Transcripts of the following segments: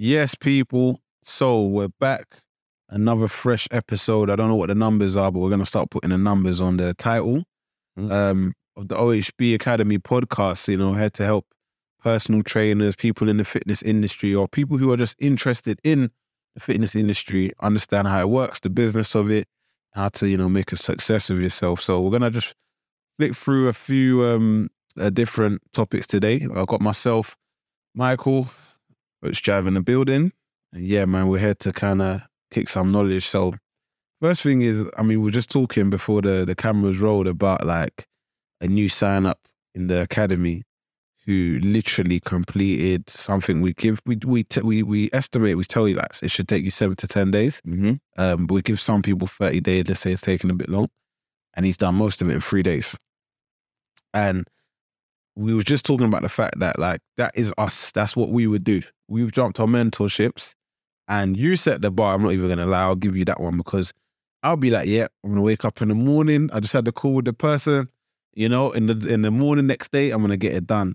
Yes, people. So we're back. Another fresh episode. I don't know what the numbers are, but we're gonna start putting the numbers on the title Mm. um, of the OHB Academy podcast. You know, here to help personal trainers, people in the fitness industry, or people who are just interested in the fitness industry, understand how it works, the business of it, how to you know make a success of yourself. So we're gonna just flick through a few um, uh, different topics today. I've got myself, Michael, Coach Jav in the building. and yeah, man, we're here to kind of kick some knowledge. So, first thing is, I mean, we are just talking before the, the cameras rolled about like a new sign up in the academy who literally completed something we give, we, we, t- we, we estimate, we tell you that it should take you seven to 10 days. Mm-hmm. Um, but we give some people 30 days, let's say it's taking a bit long. And he's done most of it in three days. And we were just talking about the fact that like that is us. That's what we would do. We've jumped on mentorships and you set the bar. I'm not even gonna lie, I'll give you that one because I'll be like, yeah, I'm gonna wake up in the morning. I just had the call with the person, you know, in the in the morning next day, I'm gonna get it done.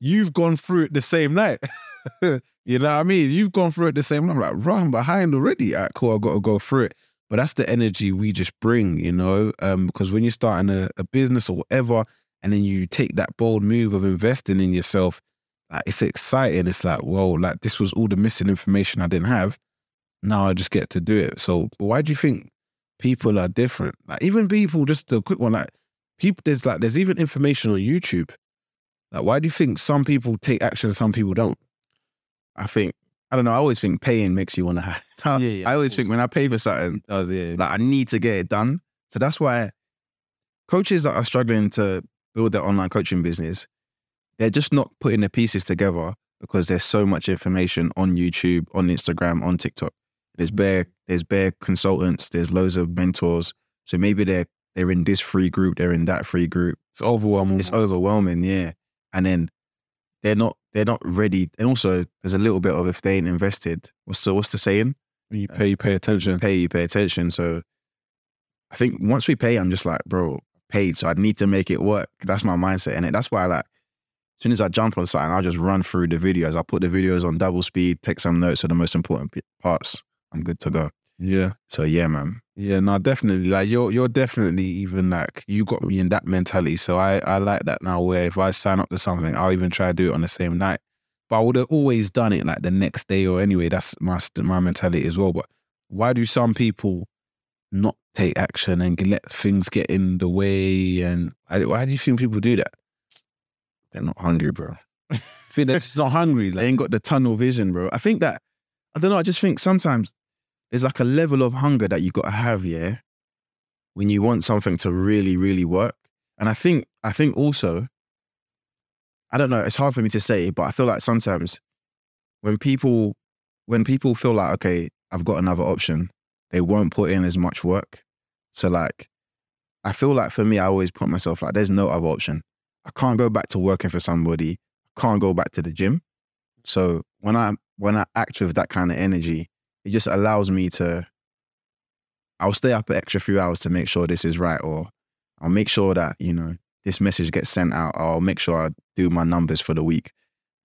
You've gone through it the same night. you know what I mean? You've gone through it the same night. I'm like, I'm behind already. All right, cool, I've got to go through it. But that's the energy we just bring, you know, um, because when you're starting a, a business or whatever, and then you take that bold move of investing in yourself, like it's exciting. It's like, whoa, like this was all the missing information I didn't have. Now I just get to do it. So, why do you think people are different? Like even people, just a quick one, like people, there's like there's even information on YouTube. Like, why do you think some people take action and some people don't? I think I don't know. I always think paying makes you want to. have. Yeah, yeah, I of always think when I pay for something, Does yeah, like I need to get it done. So that's why coaches that are struggling to build their online coaching business, they're just not putting the pieces together because there's so much information on YouTube, on Instagram, on TikTok. There's bare there's bare consultants. There's loads of mentors. So maybe they're they're in this free group, they're in that free group. it's overwhelming. It's overwhelming, yeah. And then they're not they're not ready. And also, there's a little bit of if they ain't invested. What's the what's the saying? When you uh, pay, you pay attention. Pay, you pay attention. So I think once we pay, I'm just like, bro, paid. So I need to make it work. That's my mindset, and that's why I like. As soon as I jump on something, I'll just run through the videos. I'll put the videos on double speed, take some notes of the most important parts. I'm good to go. Yeah. So yeah, man. Yeah, no, definitely. Like you're you're definitely even like you got me in that mentality. So I I like that now where if I sign up to something, I'll even try to do it on the same night. But I would have always done it like the next day or anyway. That's my my mentality as well. But why do some people not take action and let things get in the way? And why, why do you think people do that? They're not hungry, bro. think they're just not hungry. They ain't got the tunnel vision, bro. I think that I don't know. I just think sometimes there's like a level of hunger that you got to have, yeah, when you want something to really, really work. And I think, I think also, I don't know. It's hard for me to say, but I feel like sometimes when people, when people feel like, okay, I've got another option, they won't put in as much work. So like, I feel like for me, I always put myself like, there's no other option. I can't go back to working for somebody. I can't go back to the gym. So when I when I act with that kind of energy, it just allows me to. I'll stay up an extra few hours to make sure this is right, or I'll make sure that you know this message gets sent out. Or I'll make sure I do my numbers for the week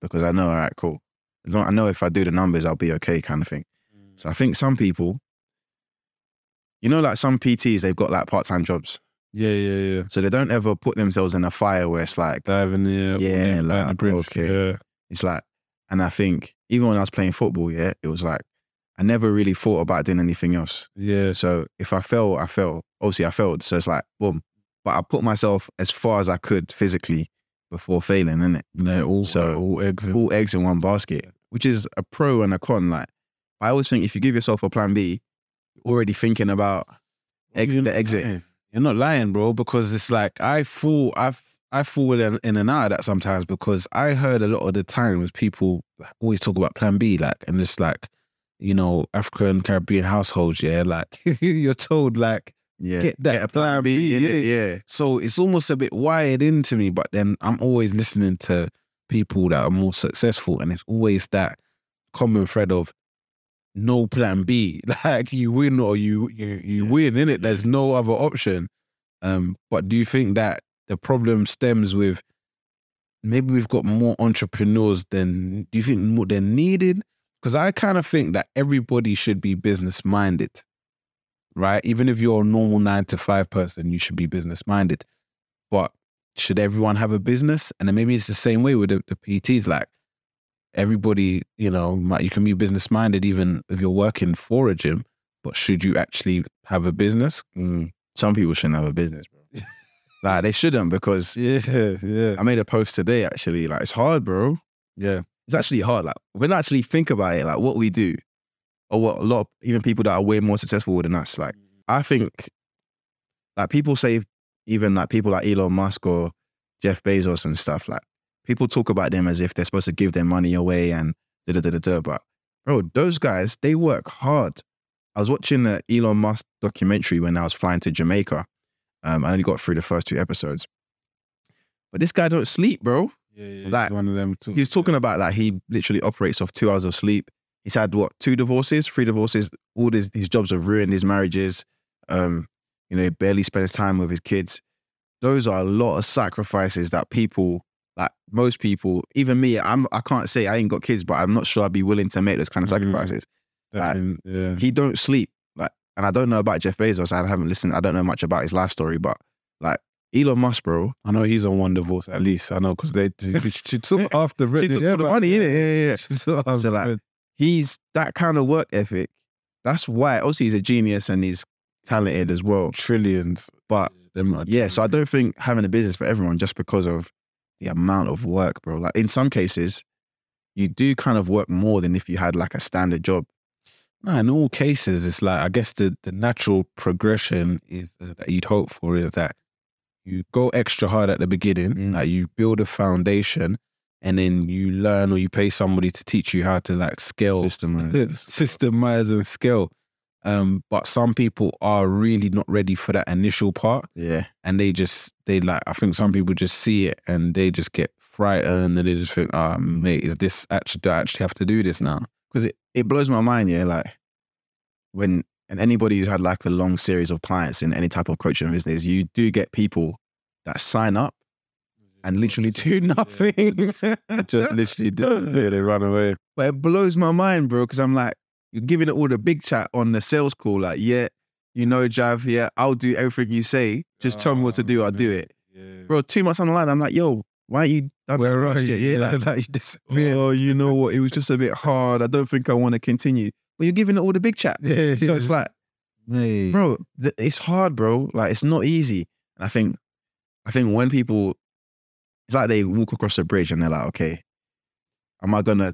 because I know, all right, cool. As long- I know if I do the numbers, I'll be okay, kind of thing. So mm. I think some people, you know, like some PTs, they've got like part time jobs, yeah, yeah, yeah. so they don't ever put themselves in a fire where it's like Diving the Yeah, like, like, the bridge. okay. Yeah. It's like, and I think even when I was playing football, yeah, it was like I never really thought about doing anything else. Yeah. So if I fell, I fell. Obviously, I failed. So it's like, boom. But I put myself as far as I could physically before failing, innit? No, all So- all eggs. in- All eggs in one basket, which is a pro and a con. Like, I always think if you give yourself a plan B, you're already thinking about ex- the exit. You're not lying, bro, because it's like I fall, I I fall in, in and out of that sometimes because I heard a lot of the times people always talk about Plan B, like, and it's like, you know, African Caribbean households, yeah, like you're told like Yeah. get that a plan B, yeah. yeah. So it's almost a bit wired into me, but then I'm always listening to people that are more successful, and it's always that common thread of no plan B. Like you win or you you you Yeah. win, in it. There's no other option. Um, but do you think that the problem stems with maybe we've got more entrepreneurs than do you think more than needed? because I kind of think that everybody should be business minded, right? Even if you're a normal nine to five person, you should be business minded. But should everyone have a business? And then maybe it's the same way with the, the PTs. Like everybody, you know, might, you can be business minded even if you're working for a gym. But should you actually have a business? Mm, some people shouldn't have a business, bro. like they shouldn't because Yeah, yeah, I made a post today actually. Like it's hard, bro. yeah. It's actually hard. Like when I actually think about it, like what we do, or what a lot of even people that are way more successful than us. Like I think, like people say, even like people like Elon Musk or Jeff Bezos and stuff. Like people talk about them as if they're supposed to give their money away and da da da da da. But bro, those guys they work hard. I was watching the Elon Musk documentary when I was flying to Jamaica. Um, I only got through the first two episodes, but this guy don't sleep, bro. Yeah, yeah, Like, one of them too. He was talking about that he literally operates off two hours of sleep. He's had what two divorces, three divorces. All his his jobs have ruined his marriages. Um, you know, he barely spends time with his kids. Those are a lot of sacrifices that people, like most people, even me, I'm I can't say I ain't got kids, but I'm not sure I'd be willing to make those kind of Mhm. sacrifices. That in- yeah. He don't sleep. Like, and I don't know about Jeff Bezos. I haven't listened. I don't know much about his life story, but like Elon Musk, bro, I know he's on one divorce at least. I know because they she, she took after she took all the money in it. Yeah, yeah, yeah. She took So, like, he's that kind of work ethic. That's why obviously he's a genius and he's talented as well. trillions. But yeah, so I don't think having a business for everyone just because of the amount of work, bro. Like in some cases, you do kind of work more than if you had like a standard job. In all cases, it's like I guess the the natural progression is uh, that you'd hope for is that you go extra hard at the beginning, Mm. like you build a foundation, and then you learn or you pay somebody to teach you how to like scale, systemize, systemize and scale. Um, but some people are really not ready for that initial part, yeah. and they just they like I think some people just see it and they just get frightened and they just think, "Ah, mate, is this actually do I actually have to do this now?" Because it, it blows my mind, yeah. Like when and anybody who's had like a long series of clients in any type of coaching business, you do get people that sign up and literally do nothing. just literally did, yeah, they run away. But it blows my mind, bro, because I'm like, you're giving it all the big chat on the sales call. Like, yeah, you know, Jav, yeah, I'll do everything you say. Just tell me what to oh, do, I'll do it. Bro, two months on the line, I'm like, yo, why aren't you done Where are you? Yeah, like, like you oh, oh, you know what? It was just a bit hard. I don't think I want to continue. But you're giving it all the big chat. Yeah, So it's like, Mate. bro, th- it's hard, bro. Like, it's not easy. And I think, I think when people, it's like they walk across a bridge and they're like, okay, am I gonna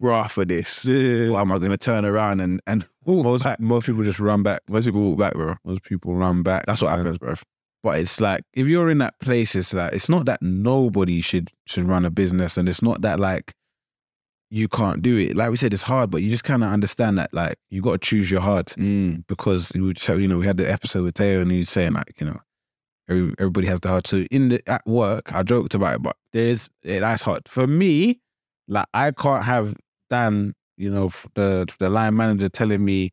graph for this? Yeah. Or am I gonna turn around and and most, most people just run back. most people walk back, bro? Most people run back. That's what happens, bro. But it's like if you're in that place, it's like it's not that nobody should should run a business, and it's not that like you can't do it. Like we said, it's hard, but you just kind of understand that like you got to choose your heart Mm. because we you know we had the episode with Teo and he was saying like you know every, everybody has the hard. So in the at work, I joked about it, but there's yeah, that's hard for me. Like I can't have Dan, you know, the the line manager telling me,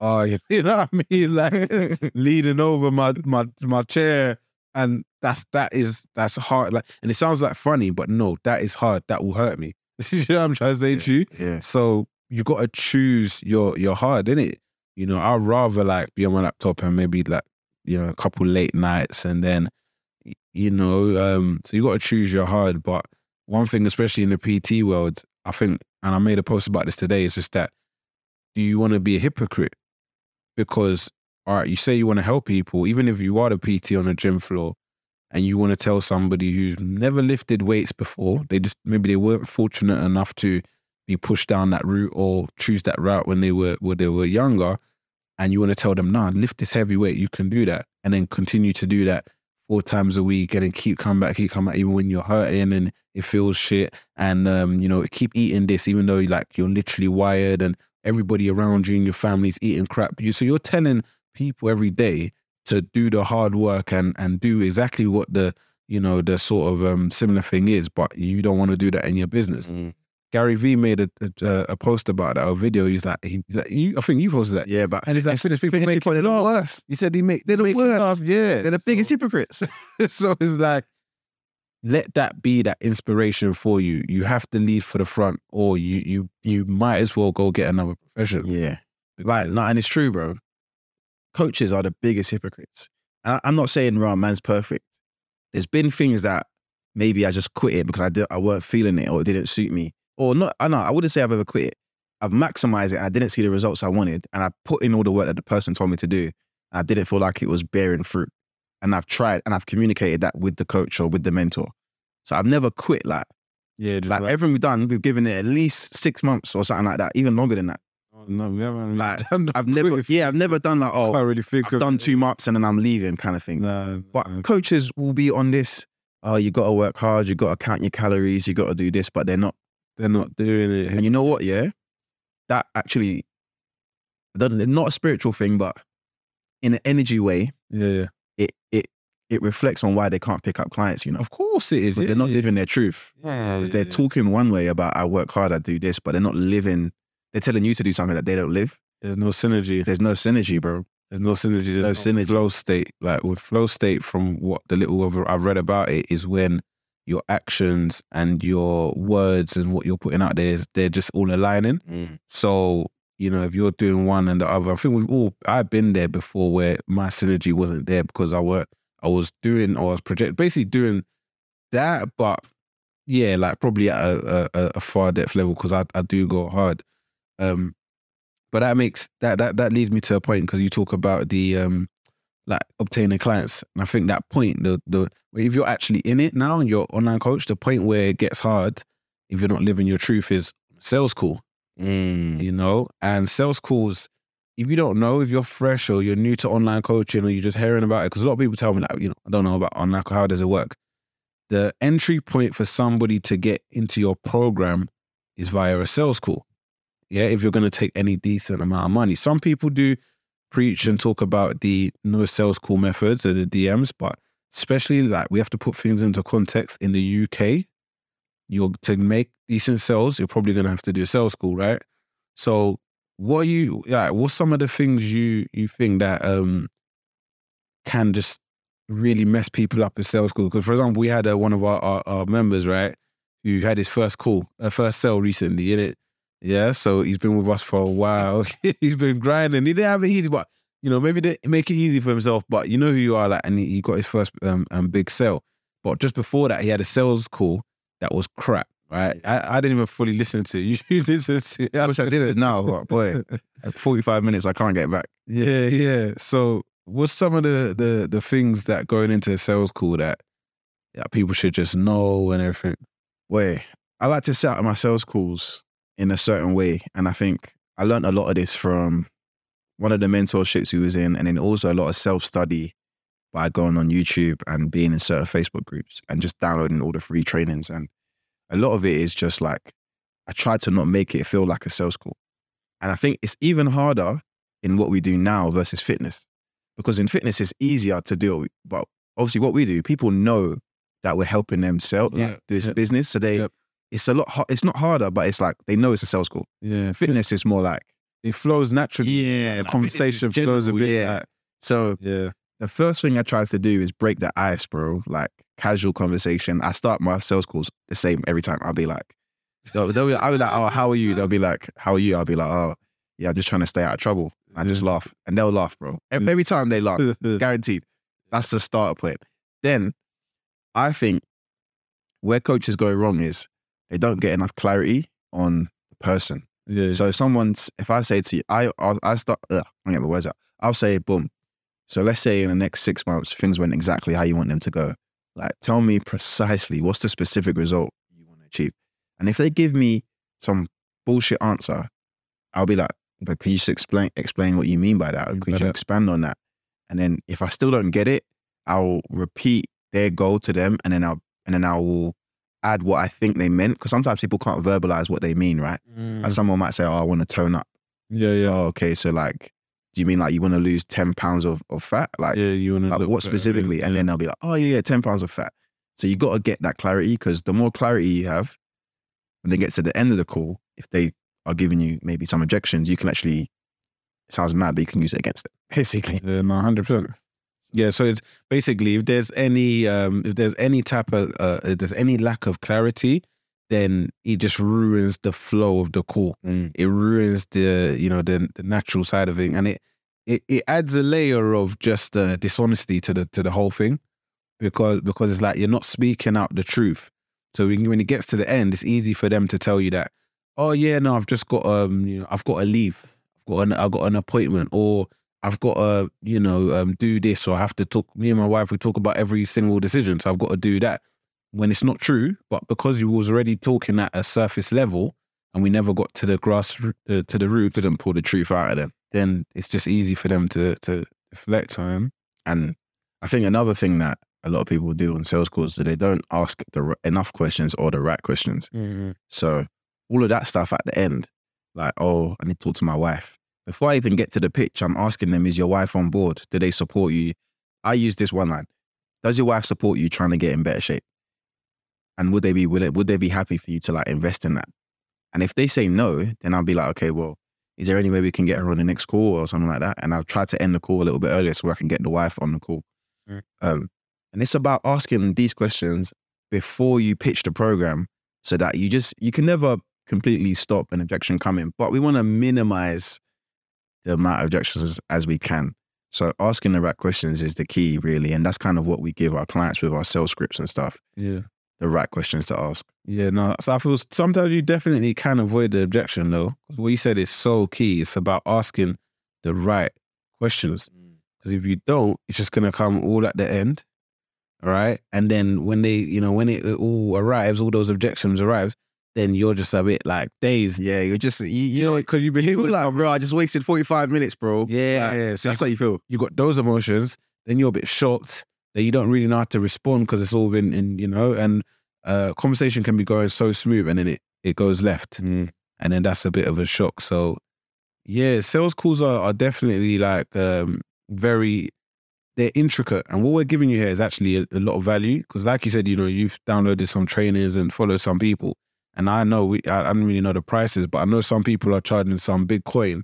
oh, you know what I mean, like leaning over my my my chair, and that's that is that's hard. Like, and it sounds like funny, but no, that is hard. That will hurt me. you know what I'm trying to say to you? Yeah. So you got to choose your your hard, innit? You know, I'd rather like be on my laptop and maybe like you know a couple late nights and then you know, um, so you got to choose your hard. But one thing, especially in the PT world, I think, and I made a post about this today, is just that do you want to be a hypocrite? Because all right, you say you want to help people, even if you are the PT on the gym floor, and you want to tell somebody who's never lifted weights before, they just maybe they weren't fortunate enough to be pushed down that route or choose that route when they were when they were younger, and you want to tell them, nah, lift this heavy weight, you can do that, and then continue to do that four times a week, and then keep coming back, keep coming back, even when you're hurting and it feels shit, and um, you know, keep eating this, even though like you're literally wired and everybody around you and your family's eating crap. You so you're telling people every day to do the hard work and and do exactly what the you know the sort of um, similar thing is, but you don't want to do that in your business. Mm. Gary Vee made a, a, a post about that, a video. He's like, he, like you, I think you posted that. Yeah, but And he's like, finish people Finnish make people, it they're the worst. He said he make They're the make worst. laugh, Yeah, They're the biggest So, hypocrites. so it's like, let that be that inspiration for you. You have to lead for the front, or you you you might as well go get another profession. Yeah. Like, no, and it's true, bro. Coaches are the biggest hypocrites. And I, I'm not saying, right, man's perfect. There's been things that maybe I just quit it because I did, I weren't feeling it or it didn't suit me. Or not, I know, I wouldn't say I've ever quit it. I've maximized it and I didn't see the results I wanted. And I put in all the work that the person told me to do. And I didn't feel like it was bearing fruit. And I've tried and I've communicated that with the coach or with the mentor. So I've never quit like Yeah, like like, everything we've done, we've given it at least six months or something like that, even longer than that. oh, no, we haven't. like, I've never, yeah, I've never done like, I oh, can't really think I've done two months and then I'm leaving kind of thing. No, But no. coaches will be on this. Oh, you got to work hard. You got to count your calories. You got to do this, but they're not. They're not doing it. And you know what? Yeah, that actually, not a spiritual thing, but in an energy way, yeah, yeah. it it it reflects on why they can't pick up clients. You know, Of course it is. Yeah, they're not living their truth. Yeah, Because yeah, they're talking one way about I work hard, I do this, but they're not living. They're telling you to do something that they don't live. There's no synergy. There's no synergy, bro. There's no synergy. There's no no, synergy. Flow state, like with flow state, from what the little I've read about it, is when your actions and your words and what you're putting out there, is they're just all aligning. So you know, if you're doing one and the other, I think we've all. I've been there before where my synergy wasn't there because I were I was doing or I was project basically doing that, but yeah, like probably at a, a, a far depth level because I, I do go hard. Um, but that makes that that that leads me to a point because you talk about the um like obtaining clients, and I think that point the the if you're actually in it now and you're online coach, the point where it gets hard if you're not living your truth is sales call. Mm. you know? And sales calls if you don't know if you're fresh or you're new to online coaching or you're just hearing about it because a lot of people tell me like you know i don't know about online how does it work? The entry point for somebody to get into your program is via a sales call. Yeah? If you're going to take any decent amount of money. Some people do preach and talk about the no sales call methods or the dms but especially like we have to put things into context in the uk you're to make decent sales, you're probably gonna have to do a sales call, right? So what are you like what's some of the things you you think that um can just really mess people up in sales calls? Because for example, we had uh, one of our, our, our members, right, who had his first call, uh, first sale recently, in it. Yeah, so he's been with us for a while. he's been grinding. He didn't have it easy, but you know, maybe they make it easy for himself. But you know who you are, like, and he, got his first um, um big sale. But just before that, he had a sales call that was crap. Right, I, I didn't even fully listen to it. You listen to it. I wish I did it now, but boy, at 45 minutes, I can't get back. Yeah, yeah. So, what's some of the the the things that going into a sales call that yeah, people should just know and everything? Wait, I like to set up my sales calls in a certain way, and I think I learned a lot of this from one of the mentorships we was in, and then also a lot of self study by going on YouTube and being in certain Facebook groups and just downloading all the free trainings. And a lot of it is just like I try to not make it feel like a sales call, and I think it's even harder in what we do now versus fitness, because in fitness it's easier to do, but obviously what we do, people know that we're helping them sell like, this business, so they yep. It's a lot. har- It's not harder, but it's like they know it's a sales call. Yeah, Fitness is more like it flows naturally. yeah, the conversation flows a bit. Yeah. like- So yeah, the first thing I try to do is break the ice, bro. Like casual conversation. I start my sales calls the same every time. I'll be like, they'll, they'll be, I'll be like, oh, how are you? They'll be like, how are you? I'll be like, oh, yeah, I'm just trying to stay out of trouble. I just laugh, and they'll laugh, bro. Every, mm. every time they laugh, guaranteed. That's the starter point. Then I think where coaches go wrong is they don't get enough clarity on the person. yeah. So if someone's, if I say to you, I I'll, I start, ugh, I get my words out. I'll say, boom. So let's say in the next six months things went exactly how you want them to go. Like, tell me precisely what's the specific result you want to achieve. And if they give me some bullshit answer, I'll be like, but can you just explain explain what you mean by that? Could you expand on that? And then if I still don't get it, I'll repeat their goal to them, and then I'll and then I will add what I think they meant. Because sometimes people can't verbalize what they mean, right? Mm. And someone might say, "Oh, I want to tone up." yeah, yeah, Oh, okay. So like, do you mean like you want to lose ten pounds of, of fat? Like, yeah. You want to like what specifically? And then they'll be like, "Oh yeah, yeah, ten pounds of fat." So you got to get that clarity because the more clarity you have, when they get to the end of the call, if they are giving you maybe some objections, you can actually. It sounds mad, but you can use it against them, basically. yeah, no, hundred percent. Yeah, so it's basically if there's any um if there's any type of uh if there's any lack of clarity, then it just ruins the flow of the call. Mm. It ruins the you know the the natural side of it, and it it, it adds a layer of just uh, dishonesty to the to the whole thing, because because it's like you're not speaking out the truth. So when, when it gets to the end, it's easy for them to tell you that, oh yeah, no, I've just got um you know I've got to leave, I've got an I've got an appointment, or I've got to you know um do this, or I have to talk. Me and my wife we talk about every single decision, so I've got to do that. When it's not true, but because you was already talking at a surface level, and we never got to the grass uh, to the root, Didn't pull the truth out of them. then it's just easy for them to to deflect on him. And I think another thing that a lot of people do on sales calls is that they don't ask the r- enough questions or the right questions. So all of that stuff at the end, like, oh, I need to talk to my wife. Before I even get to the pitch, I'm asking them, is your wife on board? Do they support you? I use this one line. Does your wife support you trying to get in better shape? And would they be would, it, would they be happy for you to like invest in that? And if they say no, then I'll be like, okay, well, is there any way we can get her on the next call or something like that? And I'll try to end the call a little bit earlier so I can get the wife on the call. Mm. Um, and it's about asking these questions before you pitch the program so that you just you can never completely stop an objection coming but we want to minimize the amount of objections as, as we can so asking the right questions is the key really and that's kind of what we give our clients with our sales scripts and stuff Yeah. the right questions to ask Yeah, no. So I feel sometimes you definitely can avoid the objection though. 'Cause What you said is so key. It's about asking the right questions. Mm. Because if you don't, it's just gonna come all at the end. All right. And then when they, you know, when it, it all arrives, all those objections arrives, then you're just a bit like dazed. yeah you're just you, You know, because you behave you're like bro i just wasted 45 minutes bro yeah, Like, yeah. So that's how you feel you got those emotions, then you're a bit shocked that you don't really know how to respond because it's all been in, you know, and uh conversation can be going so smooth and then it, it goes left. and then that's a bit of a shock. So yeah, sales calls are, are definitely like um very they're intricate and what we're giving you here is actually a, a lot of value because like you said you know you've downloaded some trainings and follow some people and i know we I, I don't really know the prices but i know some people are charging some big coin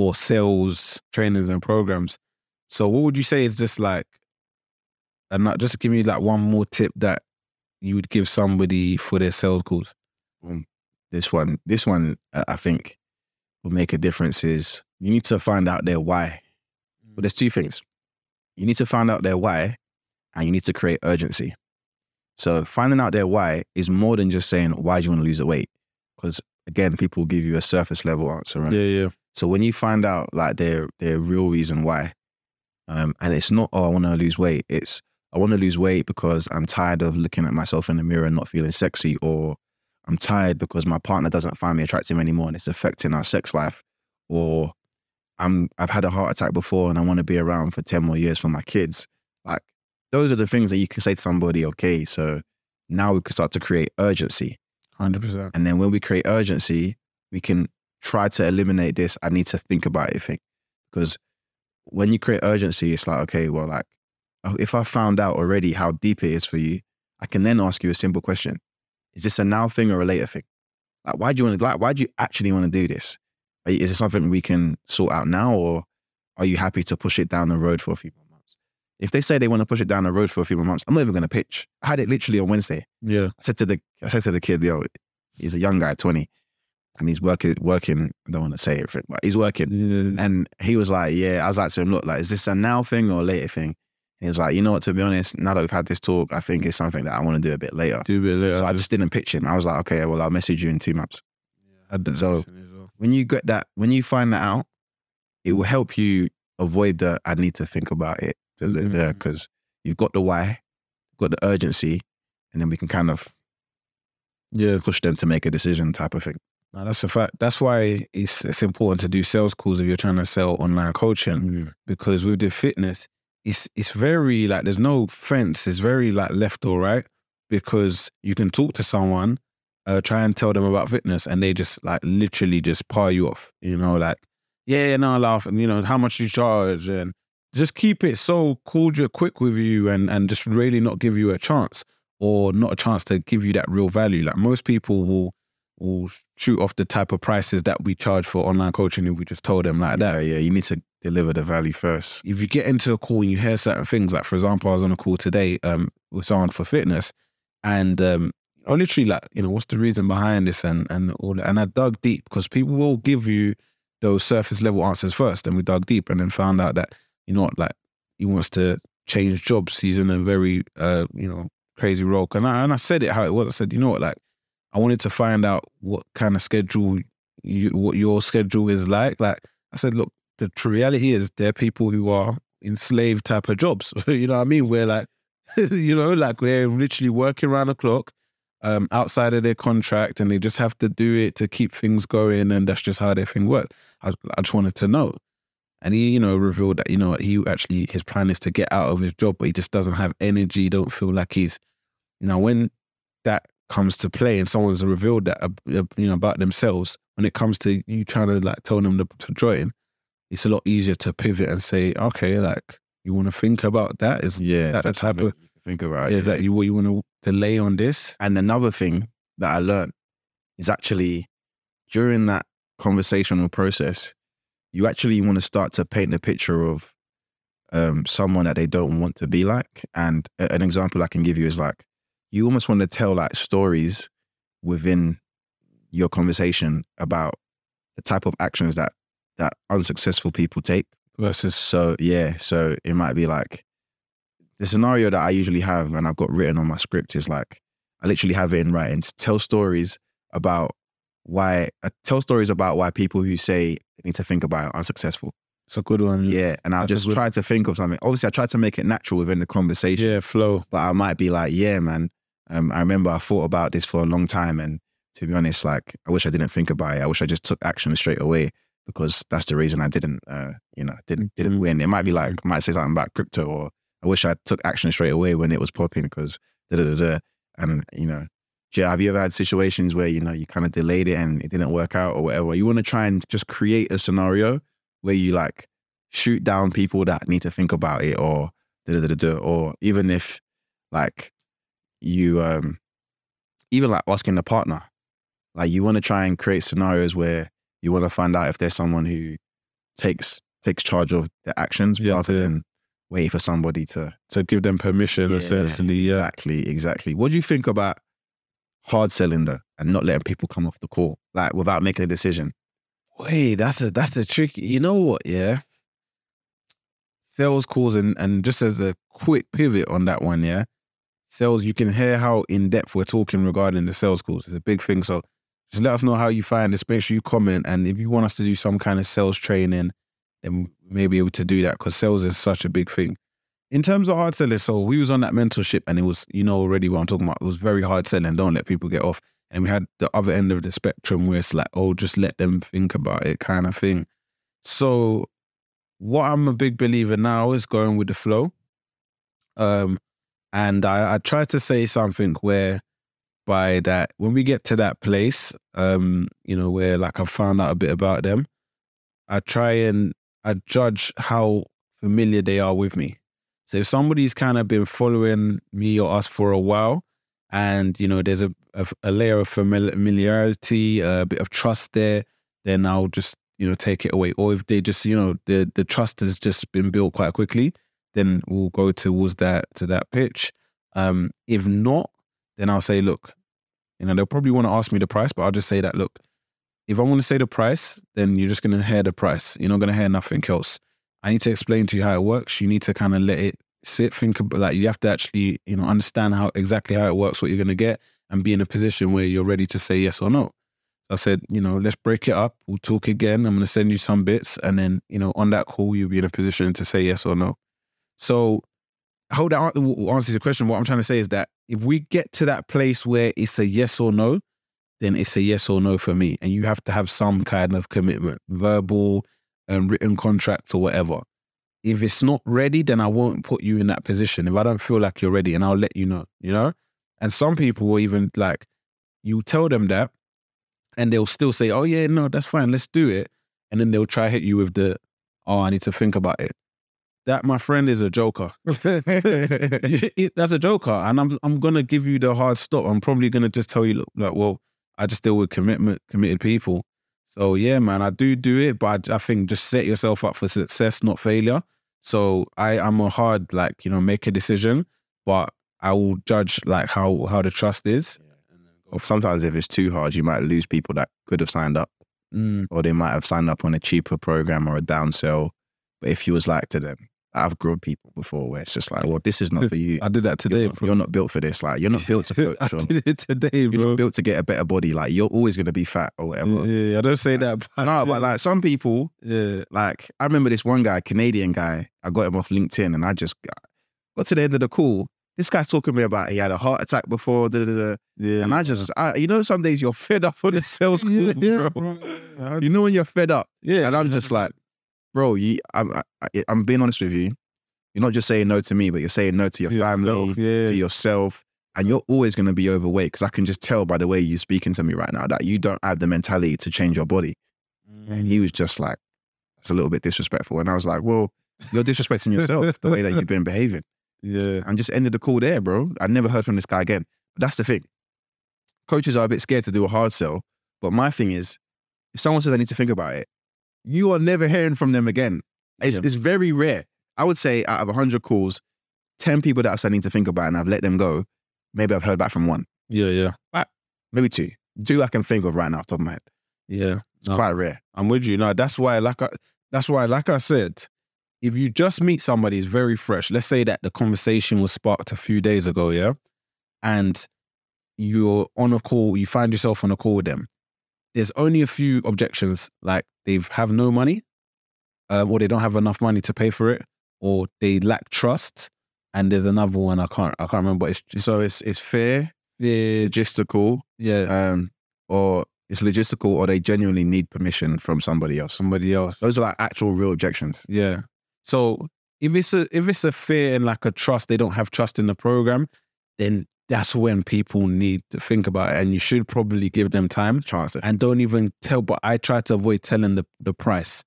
for sales trainings and programs. So what would you say is just like and not just give me like one more tip that you would give somebody for their sales calls? This one this one i think will make a difference is you need to find out their why. But mm. there's two things. You need to find out their why and you need to create urgency so finding out their why is more than just saying why do you want to lose the weight because again people give you a surface level answer right yeah yeah so when you find out like their their real reason why, um, and it's not oh I want to lose weight, it's I want to lose weight because I'm tired of looking at myself in the mirror and not feeling sexy, or I'm tired because my partner doesn't find me attractive anymore and it's affecting our sex life, or I'm I've had a heart attack before and I want to be around for ten more years for my kids. Like those are the things that you can say to somebody. Okay, so now we can start to create urgency. 100% And then when we create urgency, we can try to eliminate this. I need to think about it thing. Because when you create urgency, it's like, okay, well, like oh, if I found out already how deep it is for you, I can then ask you a simple question. Is this a now thing or a later thing? Like, why do you want to, like, why do you actually want to do this? Is it something we can sort out now or are you happy to push it down the road for a few months? If they say they want to push it down the road for a few more months, I'm not even going to pitch. I had it literally on Wednesday. yeah I said to the I said to the kid, yo, he's a young guy, 20, and he's working working, I don't want to say everything, but he's working. yeah And he was like, Yeah, I was like to him, look, like, is this a now thing or a later thing? He was like, you know what, to be honest, now that we've had this talk, I think it's something that I want to do a bit later. do a bit later So I just didn't pitch him. I was like, okay, well, I'll message you in two months. that so- well. When you get that, when you find that out, it will help you avoid the I need to think about it Mhm. because you've got the why, got the urgency, and then we can kind of yeah push them to make a decision type of thing. No, that's a fact. That's why it's it's important to do sales calls if you're trying to sell online coaching because with the fitness, it's it's very like there's no fence. It's very like left or right because you can talk to someone, uh, try and tell them about fitness, and they just like literally just par you off. You know, like yeah, yeah, no, I laugh, and you know how much you charge, and just keep it so cordial, quick with you, and and just really not give you a chance or not a chance to give you that real value. Like most people will will shoot off the type of prices that we charge for online coaching if we just told them like that. Yeah, yeah. You need to deliver the value first. If you get into a call and you hear certain things, like for example, I was on a call today um, with someone for fitness, and um, I literally like, you know, what's the reason behind this and and all that. And I dug deep because people will give you those surface level answers first, and we dug deep and then found out that you know like he wants to change jobs. He's in a very uh, you know crazy role. And I, and I said it how it was. I said, you know what, like I wanted to find out what kind of schedule you, what your schedule is like. Like I said, look, the reality is there are people who are enslaved type of jobs. you know what I mean? We're like, you know, like we're literally working around the clock, um, outside of their contract, and they just have to do it to keep things going, and that's just how their thing works. I, I just wanted to know. And he, you know, revealed that, you know, he actually, his plan is to get out of his job, but he just doesn't have energy, don't feel like he's, Now, when that comes to play and someone's revealed that, you know, about themselves, when it comes to you trying to like tell them to, to join, it's a lot easier to pivot and say, okay, like, you want to think about that? Is Yeah, that the type of, think about. yeah, yeah. that you, what you want to delay on this? And another thing that I learned is actually during that conversational process, you actually want to start to paint the picture of um, someone that they don't want to be like. And a- an example I can give you is like, you almost want to tell like stories within your conversation about the type of actions that that unsuccessful people take. Versus, So yeah, so it might be like the scenario that I usually have and I've got written on my script is like I literally have it in writing. Tell stories about why uh, tell stories about why people who say they need to think about are unsuccessful. it's a good one. Yeah, and I'll just try to think of something. Obviously, I try to make it natural within the conversation, Yeah, flow. but I might be like, yeah, man. Um, I remember I thought about this for a long time, and to be honest, like I wish I didn't think about it. I wish I just took action straight away because that's the reason I didn't, uh, you know, didn't didn't Mhm. win. It might be like I might say something about crypto, or I wish I took action straight away when it was popping because da da da da. And you know, yeah, have you ever had situations where you know you kind of delayed it and it didn't work out or whatever? You want to try and just create a scenario where you like shoot down people that need to think about it, or da da da da, or even if like you um even like asking a partner like you want to try and create scenarios where you want to find out if there's someone who takes takes charge of the actions Yeah, rather yeah. than waiting for somebody to To give them permission, Yeah, essentially. Yeah. exactly exactly what do you think about hard selling and not letting people come off the call like without making a decision Wait, that's a that's a tricky. You know what? Yeah, sales calls and and just as a quick pivot on that one, yeah, sales. You can hear how in depth we're talking regarding the sales calls. It's a big thing. So just let us know how you find this. Make sure you comment, and if you want us to do some kind of sales training, then we may be able to do that because sales is such a big thing. In terms of hard selling, so we was on that mentorship, and it was you know already what I'm talking about. It was very hard selling. Don't let people get off. And we had the other end of the spectrum where it's like, oh, just let them think about it, kind of thing. So, what I'm a big believer now is going with the flow. Um, and I, I try to say something where by that when we get to that place, um, you know, where like I've found out a bit about them, I try and I judge how familiar they are with me. So if somebody's kind of been following me or us for a while, and you know there's a, a, a layer of familiarity, a bit of trust there, then I'll just you know take it away. Or if they just you know the the trust has just been built quite quickly, then we'll go towards that to that pitch. Um, if not, then I'll say, look, you know they'll probably want to ask me the price, but I'll just say that look, if I want to say the price, then you're just gonna hear the price. You're not gonna hear nothing else. I need to explain to you how it works. You need to kind of let it sit, think about like you have to actually, you know, understand how exactly how it works, what you're gonna get, and be in a position where you're ready to say yes or no. I said, you know, let's break it up. We'll talk again. I'm gonna send you some bits, and then, you know, on that call, you'll be in a position to say yes or no. So hope that an- will answer the question. What I'm trying to say is that if we get to that place where it's a yes or no, then it's a yes or no for me. And you have to have some kind of commitment, verbal and written contract or whatever. If it's not ready, then I won't put you in that position. If I don't feel like you're ready, and I'll let you know, you know? And some people will even like, you tell them that, and they'll still say, oh, yeah, no, that's fine, let's do it. And then they'll try hit you with the, oh, I need to think about it. That, my friend, is a joker. That's a joker. And I'm I'm gonna give you the hard stop. I'm probably gonna just tell you, look, like, well, I just deal with commitment, committed people. So yeah, man, I do do it, but I, I think just set yourself up for success, not failure. So I am a hard like you know make a decision, but I will judge like how how the trust is. Or sometimes if it's too hard, you might lose people that could have signed up, Mm, or they might have signed up on a cheaper program or a down sell. But if you was like to them, I've grown people before where it's just like, well, this is not for you. I did that You're today. not, you're not built for this. Like you're not built to coach. I did it today, You're bro. not built to get a better body. Like you're always going to be fat or whatever. Yeah, yeah, I don't say that. But No, but like some people, yeah, like I remember this one guy, Canadian guy. I got him off LinkedIn, and I just got, to the end of the call. This guy's talking to me about he had a heart attack before, da, da, da. yeah. and I just, I, you know, some days you're fed up on the sales call, yeah, yeah, bro. bro. You know when you're fed up, Yeah, and I'm just like, bro, you, I'm, I, I'm being honest with you. You're not just saying no to me, but you're saying no to your family, yeah. to yourself, and you're always going to be overweight because I can just tell by the way you're speaking to me right now that you don't have the mentality to change your body. And he mm. was just like, it's a little bit disrespectful. And I was like, well, you're disrespecting yourself the way that you've been behaving. yeah, And just ended the call there, bro. I never heard from this guy again. But that's the thing. Coaches are a bit scared to do a hard sell. But my thing is, if someone says I need to think about it, you are never hearing from them again. It's, Yeah. it's very rare. I would say out of 100 calls, 10 people that I said I need to think about and I've let them go, maybe I've heard back from one, yeah, yeah, maybe two. Two I can think of right now off the top of my head. yeah. It's No. quite rare. I'm with you. No, that's why, like, I, that's why, like I said, if you just meet somebody who's very fresh, let's say that the conversation was sparked a few days ago, yeah, and you're on a call, you find yourself on a call with them. There's only a few objections, like they have no money, um, or they don't have enough money to pay for it, or they lack trust. And there's another one I can't, I can't remember. It's just So it's it's fair, yeah, logistical, yeah, um, or it's logistical, or they genuinely need permission from somebody else. somebody else. Those are like actual real objections. Yeah. So if it's a if it's a fear and like a trust, they don't have trust in the program, then that's when people need to think about it. And you should probably give them time Chance to and don't even tell. But I try to avoid telling the, the price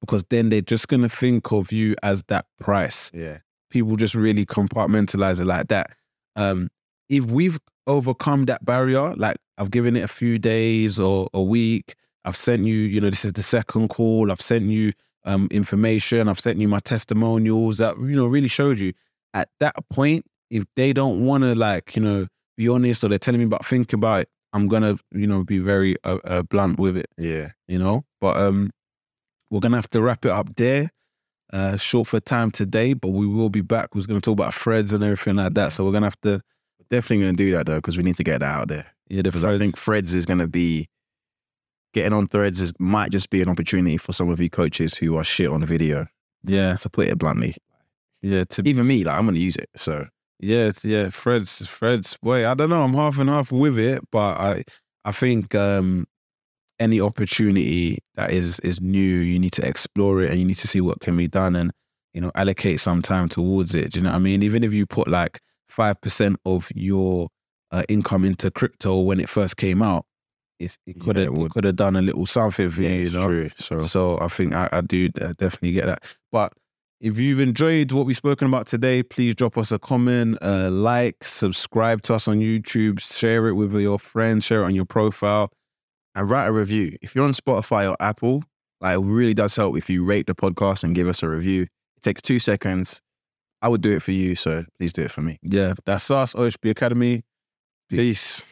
because then they're just gonna think of you as that price. yeah. People just really compartmentalize it like that. Um, if we've overcome that barrier, like I've given it a few days or a week, I've sent you, you know, this is the second call, I've sent you um information, I've sent you my testimonials that, you know, really showed you. At that point, if they don't want to like, you know, be honest or they're telling me about think about it, I'm gonna, you know, be very uh, uh, blunt with it, Yeah. you know. But um, we're gonna have to wrap it up there. Uh, short for time today, but we will be back. We're gonna talk about threads and everything like that. So we're gonna have to, Definitely to do that though, because we need to get that out there. yeah, Because I think Threads is going to be getting on Threads is might just be an opportunity for some of you coaches who are shit on video. yeah, To put it bluntly, yeah, to even me, like I'm going to use it. So Yeah, yeah, Fred's Fred's boy. I don't know. I'm half and half with it, but I I think um any opportunity that is is new, you need to explore it and you need to see what can be done and you know allocate some time towards it. Do you know what I mean? Even if you put like five percent of your uh, income into crypto when it first came out, it, it Yeah, could have could have done a little something for you. You know, true. So so I think I, I do uh, definitely get that. But if you've enjoyed what we've spoken about today, please drop us a comment, uh, like, subscribe to us on YouTube, share it with your friends, share it on your profile. and write a review. If you're on Spotify or Apple, like it really does help if you rate the podcast and give us a review. It takes two seconds. I would do it for you, so please do it for me. Yeah, that's us, OHB Academy. Peace.